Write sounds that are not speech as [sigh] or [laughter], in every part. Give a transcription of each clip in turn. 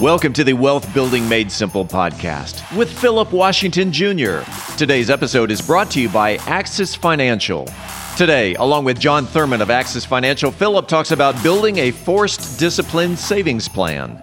Welcome to the Wealth Building Made Simple podcast with Philip Washington Jr. Today's episode is brought to you by Axis Financial. Today, along with John Thurman of Axis Financial, Philip talks about building a forced discipline savings plan.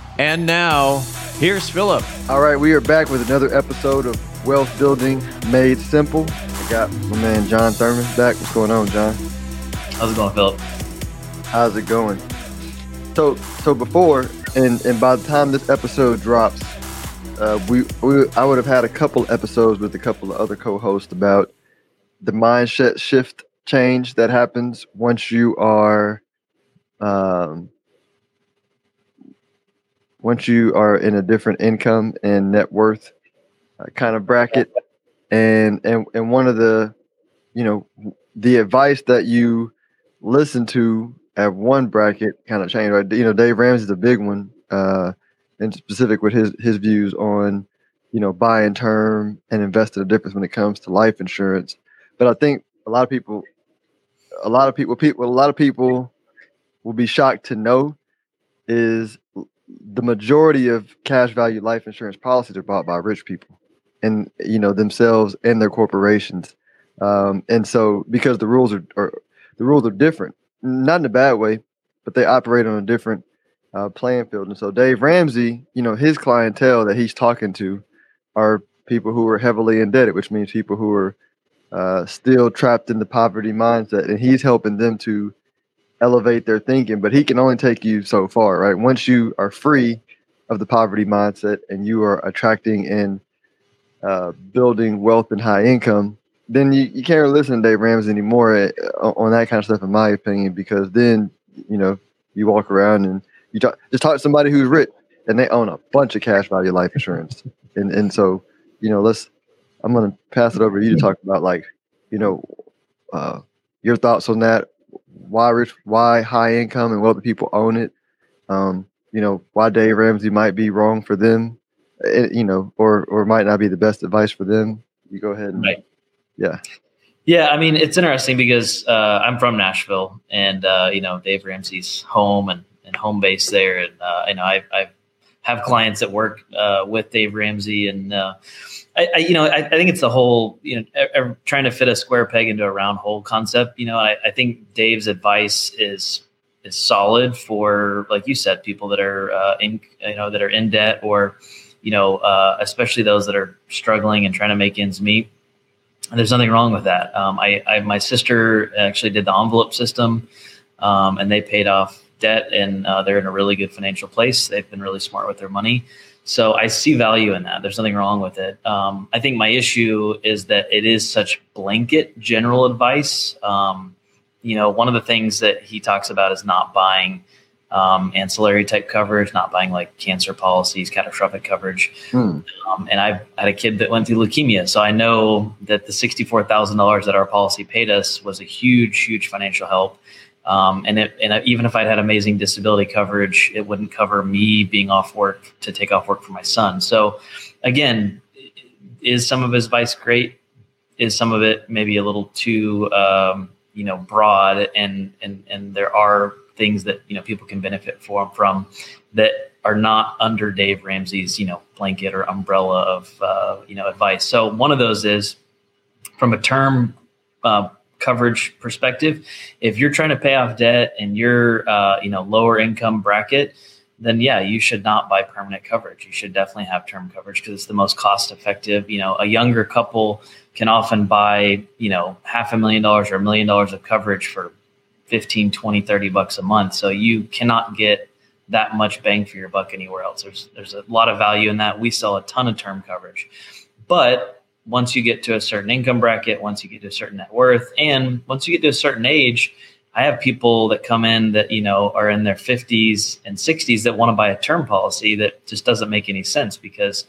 And now, here's Philip. All right, we are back with another episode of Wealth Building Made Simple. I got my man John Thurman back. What's going on, John? How's it going, Philip? How's it going? So, so before and and by the time this episode drops, uh, we, we I would have had a couple episodes with a couple of other co-hosts about the mindset shift change that happens once you are um, once you are in a different income and net worth uh, kind of bracket. And and and one of the you know the advice that you listen to at one bracket kind of changed right? You know dave ramsey's a big one uh in specific with his his views on you know buying term and investing the difference when it comes to life insurance. But i think a lot of people a lot of people people a lot of people will be shocked to know is the majority of cash value life insurance policies are bought by rich people and you know themselves and their corporations. Um, and so because the rules are, are, the rules are different not in a bad way but they operate on a different uh, playing field. And so dave ramsey you know his clientele that he's talking to are people who are heavily indebted which means people who are uh, still trapped in the poverty mindset. And he's helping them to elevate their thinking, but he can only take you so far, right? Once you are free of the poverty mindset and you are attracting and uh, building wealth and high income, then you, you can't listen to Dave Ramsey anymore uh, on that kind of stuff, in my opinion, because then, you know, you walk around and you talk, just talk to somebody who's rich and they own a bunch of cash value life insurance. And, and so, you know, let's, I'm going to pass it over to you to talk about like, you know, uh, your thoughts on that why rich, why high income and wealthy people own it. Um, you know, why Dave Ramsey might be wrong for them, it, eh, you know, or or might not be the best advice for them. You go ahead. And, right. Yeah. Yeah, I mean, it's interesting because uh, I'm from Nashville, and uh, you know, Dave Ramsey's home and, and home base there, and uh, you know, I I have clients that work uh, with Dave Ramsey, and uh, I, I, you know, I, I, think it's the whole, you know, trying to fit a square peg into a round hole concept. You know, I, I think Dave's advice is is solid for, like you said, people that are uh, in, you know, that are in debt or, you know, uh, especially those that are struggling and trying to make ends meet. And there's nothing wrong with that. Um, I, I, my sister actually did the envelope system, um, and they paid off debt, and uh, they're in a really good financial place. They've been really smart with their money. So I see value in that. There's nothing wrong with it. Um, I think my issue is that it is such blanket general advice. Um, you know, one of the things that he talks about is not buying um, ancillary type coverage, not buying like cancer policies, catastrophic coverage. Hmm. Um, and I've had a kid that went through leukemia. So I know that the $64,000 that our policy paid us was a huge, huge financial help. Um, and it, and even if I'd had amazing disability coverage, it wouldn't cover me being off work to take off work for my son. So, again, is some of his advice great? Is some of it maybe a little too um, you know broad? And and and there are things that you know people can benefit from from that are not under Dave Ramsey's you know blanket or umbrella of uh, you know advice. So one of those is from a term. Uh, coverage perspective, if you're trying to pay off debt and you're uh, you know lower income bracket, then yeah, you should not buy permanent coverage. You should definitely have term coverage because it's the most cost effective. You know, a younger couple can often buy, you know, half a million dollars or a million dollars of coverage for 15, 20, 30 bucks a month. So you cannot get that much bang for your buck anywhere else. There's there's a lot of value in that. We sell a ton of term coverage. But once you get to a certain income bracket, once you get to a certain net worth, and once you get to a certain age, I have people that come in that you know are in their 50s and 60s that want to buy a term policy that just doesn't make any sense because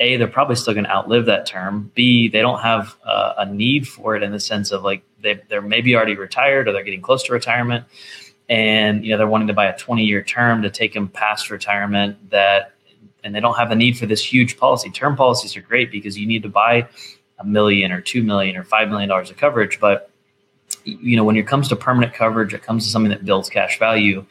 a they're probably still going to outlive that term. B they don't have uh, a need for it in the sense of like they they're maybe already retired or they're getting close to retirement, and you know they're wanting to buy a 20 year term to take them past retirement that and they don't have the need for this huge policy. Term policies are great because you need to buy a million or two million or five million dollars of coverage, but you know when it comes to permanent coverage, it comes to something that builds cash value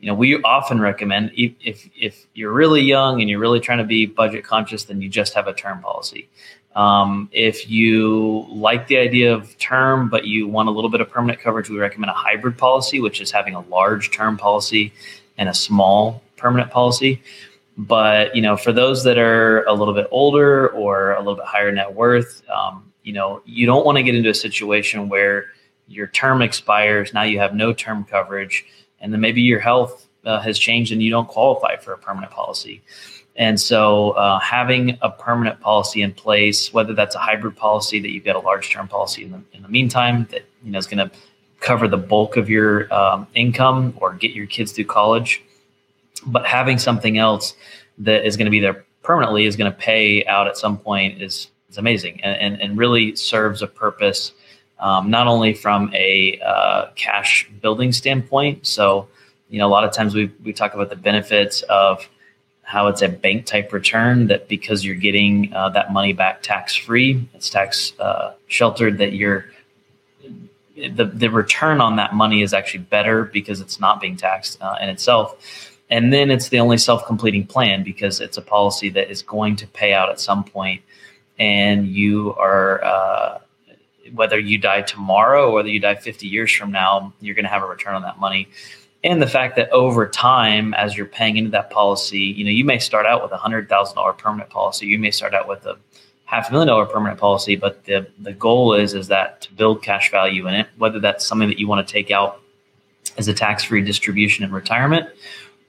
you know, we often recommend if, if, if you're really young and you're really trying to be budget conscious, then you just have a term policy. Um, if you like the idea of term, but you want a little bit of permanent coverage, we recommend a hybrid policy, which is having a large term policy and a small permanent policy. But you know, for those that are a little bit older or a little bit higher net worth, um, you know, you don't want to get into a situation where your term expires. Now you have no term coverage and then maybe your health uh, has changed and you don't qualify for a permanent policy. And so, uh, having a permanent policy in place, whether that's a hybrid policy that you've got a large term policy in the, in the meantime that you know is going to cover the bulk of your um, income or get your kids through college, but having something else that is going to be there permanently is going to pay out at some point is is amazing and, and, and really serves a purpose um, not only from a uh, cash building standpoint. So, you know, a lot of times we, we talk about the benefits of how it's a bank type return that because you're getting uh, that money back tax free, it's tax uh, sheltered, that you're the, the return on that money is actually better because it's not being taxed uh, in itself. And then it's the only self completing plan because it's a policy that is going to pay out at some point and you are uh, whether you die tomorrow or whether you die 50 years from now, you're going to have a return on that money. And the fact that over time, as you're paying into that policy, you know, you may start out with a hundred thousand dollar permanent policy. You may start out with a half a million dollar permanent policy, but the the goal is is that to build cash value in it, whether that's something that you want to take out as a tax free distribution in retirement,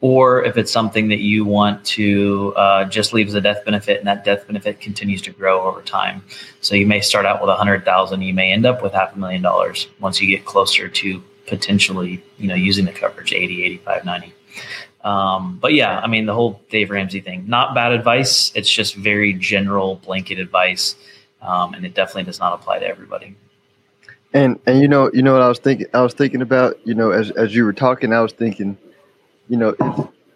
or if it's something that you want to uh, just leave as a death benefit and that death benefit continues to grow over time. So you may start out with a hundred thousand you may end up with half a million dollars once you get closer to potentially you know using the coverage 80 85 90 um, but yeah i mean the whole dave ramsey thing not bad advice. It's just very general blanket advice um, and it definitely does not apply to everybody. And and you know you know what i was thinking i was thinking about you know as, as you were talking i was thinking you know,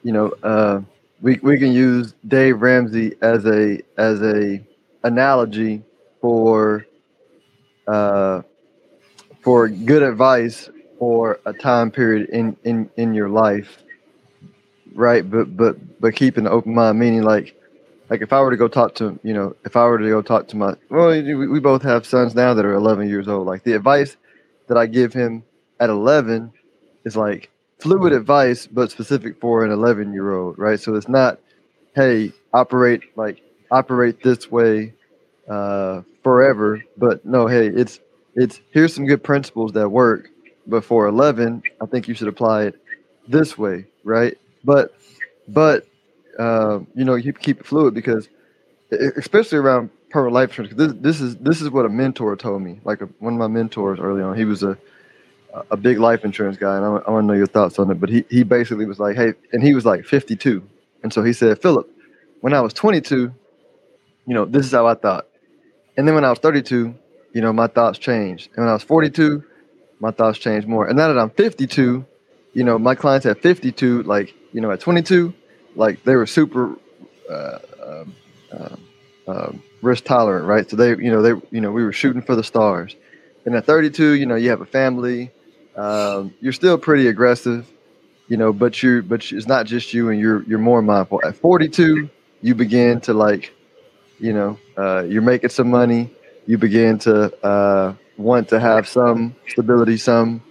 you know, uh, we we can use Dave Ramsey as a as a analogy for uh, for good advice for a time period in in in your life, right? But but but keeping an open mind, meaning like like if I were to go talk to you know if I were to go talk to my well we, we both have sons now that are 11 years old. Like the advice that I give him at 11 is like fluid advice, but specific for an 11 year old, right? So it's not, hey, operate like operate this way uh, forever, but no, hey, it's it's here's some good principles that work, but for 11, I think you should apply it this way, right? But but uh, you know you keep it fluid because especially around permanent life insurance. This this is this is what a mentor told me. Like a, one of my mentors early on, he was a a big life insurance guy, and I, I want to know your thoughts on it. But he he basically was like, hey, and he was like 52, and so he said, Philip, when I was 22, you know, this is how I thought, and then when I was 32, you know, my thoughts changed, and when I was 42, my thoughts changed more, and now that I'm 52, you know, my clients at 52, like you know, at 22, like they were super. Uh, um, uh, uh, risk tolerant, right? So they, you know, they, you know, we were shooting for the stars. And at 32, you know, you have a family, um, you're still pretty aggressive, you know, but you but it's not just you, and you're you're more mindful. At 42, you begin to like, you know, uh, you're making some money. You begin to uh, want to have some stability, some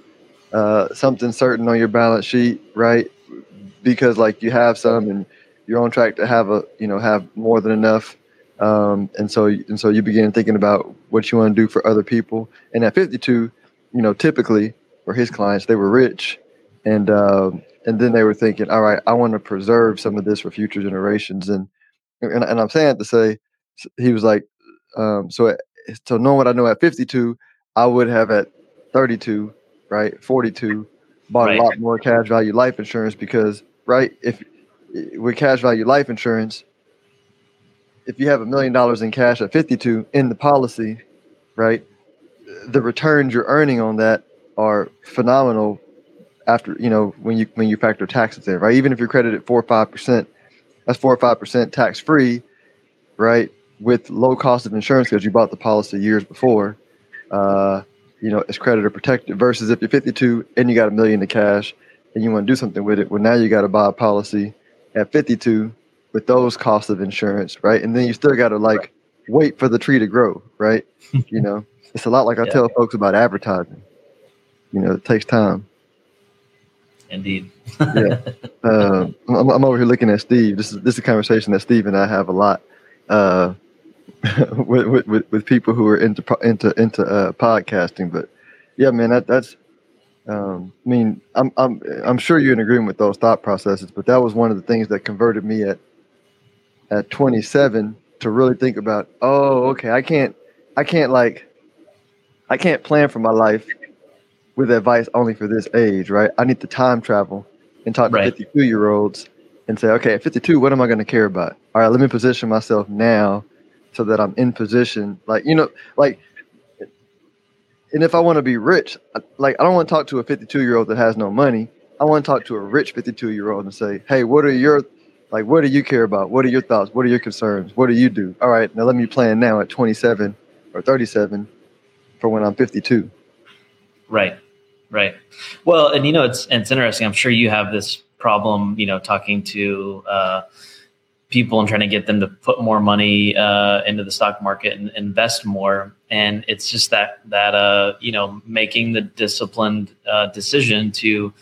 uh, something certain on your balance sheet, right? Because like you have some, and you're on track to have a you know have more than enough. Um, and so and so you begin thinking about what you want to do for other people. And at 52, you know, typically for his clients. They were rich, and uh, and then they were thinking, all right, I want to preserve some of this for future generations. And and, and I'm saying to say, he was like, um, so so knowing what I know at 52, I would have at 32, right, 42, bought right. a lot more cash value life insurance because right if with cash value life insurance if you have a million dollars in cash at 52 in the policy, right? The returns you're earning on that are phenomenal after you know when you when you factor taxes in, right? Even if you're credited four or five percent, that's four or five percent tax free, right? With low cost of insurance because you bought the policy years before. Uh, you know, it's creditor protected versus if you're 52 and you got a million in cash and you want to do something with it, well, now you got to buy a policy at 52 with those costs of insurance, right? And then you still got to like right. wait for the tree to grow, right? [laughs] you know, it's a lot like I yeah. tell folks about advertising. You know, it takes time. Indeed. yeah. [laughs] Uh, I'm, I'm, over here looking at Steve. This is this is a conversation that Steve and I have a lot uh, [laughs] with, with, with people who are into into into uh, podcasting. But yeah, man, that, that's. Um, I mean, I'm I'm I'm sure you're in agreement with those thought processes, but that was one of the things that converted me at at 27 to really think about. Oh, okay, I can't I can't like I can't plan for my life with advice only for this age, right? I need to time travel and talk right. to 52 year olds and say, okay, at 52, what am I going to care about? All right, let me position myself now so that I'm in position. Like, you know, like, and if I want to be rich, like, I don't want to talk to a 52 year old that has no money. I want to talk to a rich 52 year old and say, hey, what are your, like, what do you care about? What are your thoughts? What are your concerns? What do you do? All right, now let me plan now at 27 or 37 for when I'm 52. Right. Right. Well, and you know, it's it's interesting. I'm sure you have this problem. You know, talking to uh, people and trying to get them to put more money uh, into the stock market and invest more. And it's just that that uh, you know, making the disciplined uh, decision to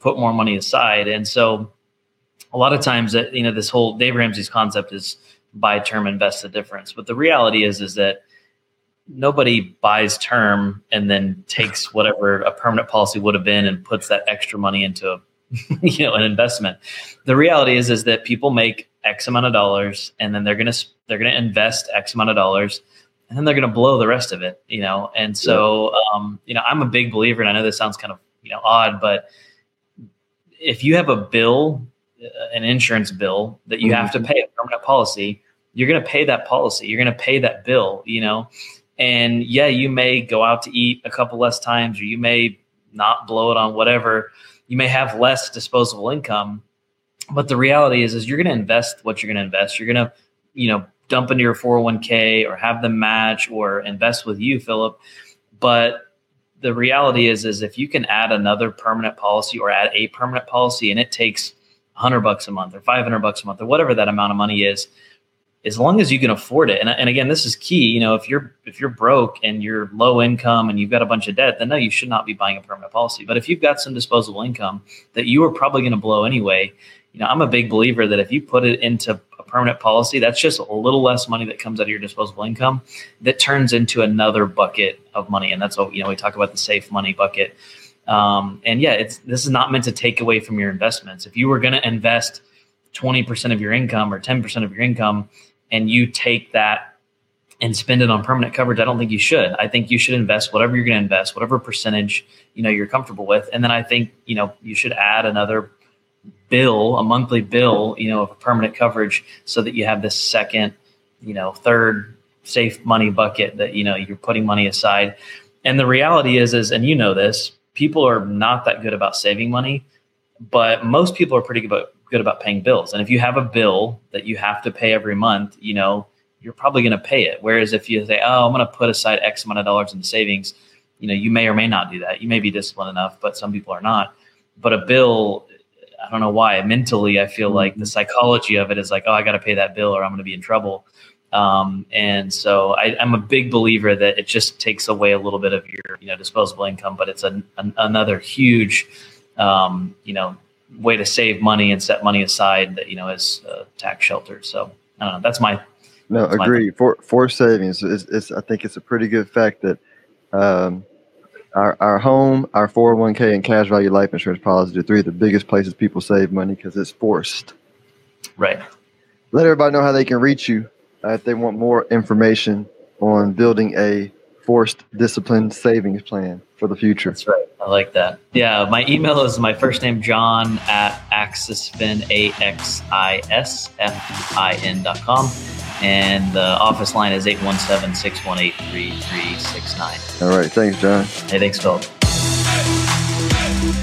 put more money aside. And so, a lot of times, that you know, this whole Dave Ramsey's concept is buy term, invest the difference. But the reality is, is that nobody buys term and then takes whatever a permanent policy would have been and puts that extra money into [laughs] you know an investment. The reality is is that people make x amount of dollars and then they're going to they're going to invest x amount of dollars and then they're going to blow the rest of it you know? And so um, you know i'm a big believer and i know this sounds kind of you know odd but if you have a bill uh, an insurance bill that you mm-hmm. have to pay a permanent policy you're going to pay that policy you're going to pay that bill you know and yeah, you may go out to eat a couple less times, or you may not blow it on whatever. You may have less disposable income, but the reality is, is you're going to invest what you're going to invest. You're going to, you know, dump into your 401k or have them match or invest with you, Philip. But the reality is, is if you can add another permanent policy or add a permanent policy, and it takes 100 bucks a month or 500 bucks a month or whatever that amount of money is as long as you can afford it. And, and again this is key you know if you're if you're broke and you're low income and you've got a bunch of debt then no you should not be buying a permanent policy. But if you've got some disposable income that you are probably going to blow anyway you know i'm a big believer that if you put it into a permanent policy that's just a little less money that comes out of your disposable income that turns into another bucket of money. And that's what you know we talk about the safe money bucket. Um, and yeah it's this is not meant to take away from your investments. If you were going to invest 20% of your income or 10% of your income and you take that and spend it on permanent coverage, I don't think you should. I think you should invest whatever you're going to invest, whatever percentage you know you're comfortable with, and then I think you know you should add another bill, a monthly bill, you know, of permanent coverage, so that you have this second, you know, third safe money bucket that you know you're putting money aside. And the reality is, is and you know this, people are not that good about saving money, but most people are pretty good about good about paying bills. And if you have a bill that you have to pay every month, you know, you're probably going to pay it. Whereas if you say, oh, I'm going to put aside X amount of dollars in savings, you know, you may or may not do that. You may be disciplined enough, but some people are not. But a bill, I don't know why. Mentally, I feel like the mm-hmm. psychology of it is like, oh, I got to pay that bill or I'm going to be in trouble. Um, and so I, am a big believer that it just takes away a little bit of your, you know, disposable income, but it's an, an another huge, um, you know, way to save money and set money aside that you know is uh, tax shelter. So know, that's my no that's agree for for savings. It's, it's, I think it's a pretty good fact that um, our our home, our four hundred one k, and cash value life insurance policy are three of the biggest places people save money because it's forced. Right. Let everybody know how they can reach you uh, if they want more information on building a forced disciplined savings plan for the future. That's right. I like that. Yeah, my email is my first name John at axisfin a x i s f i n dot com. and the office line is 817 618 3369. All right. Thanks, John. Hey, thanks, Philip.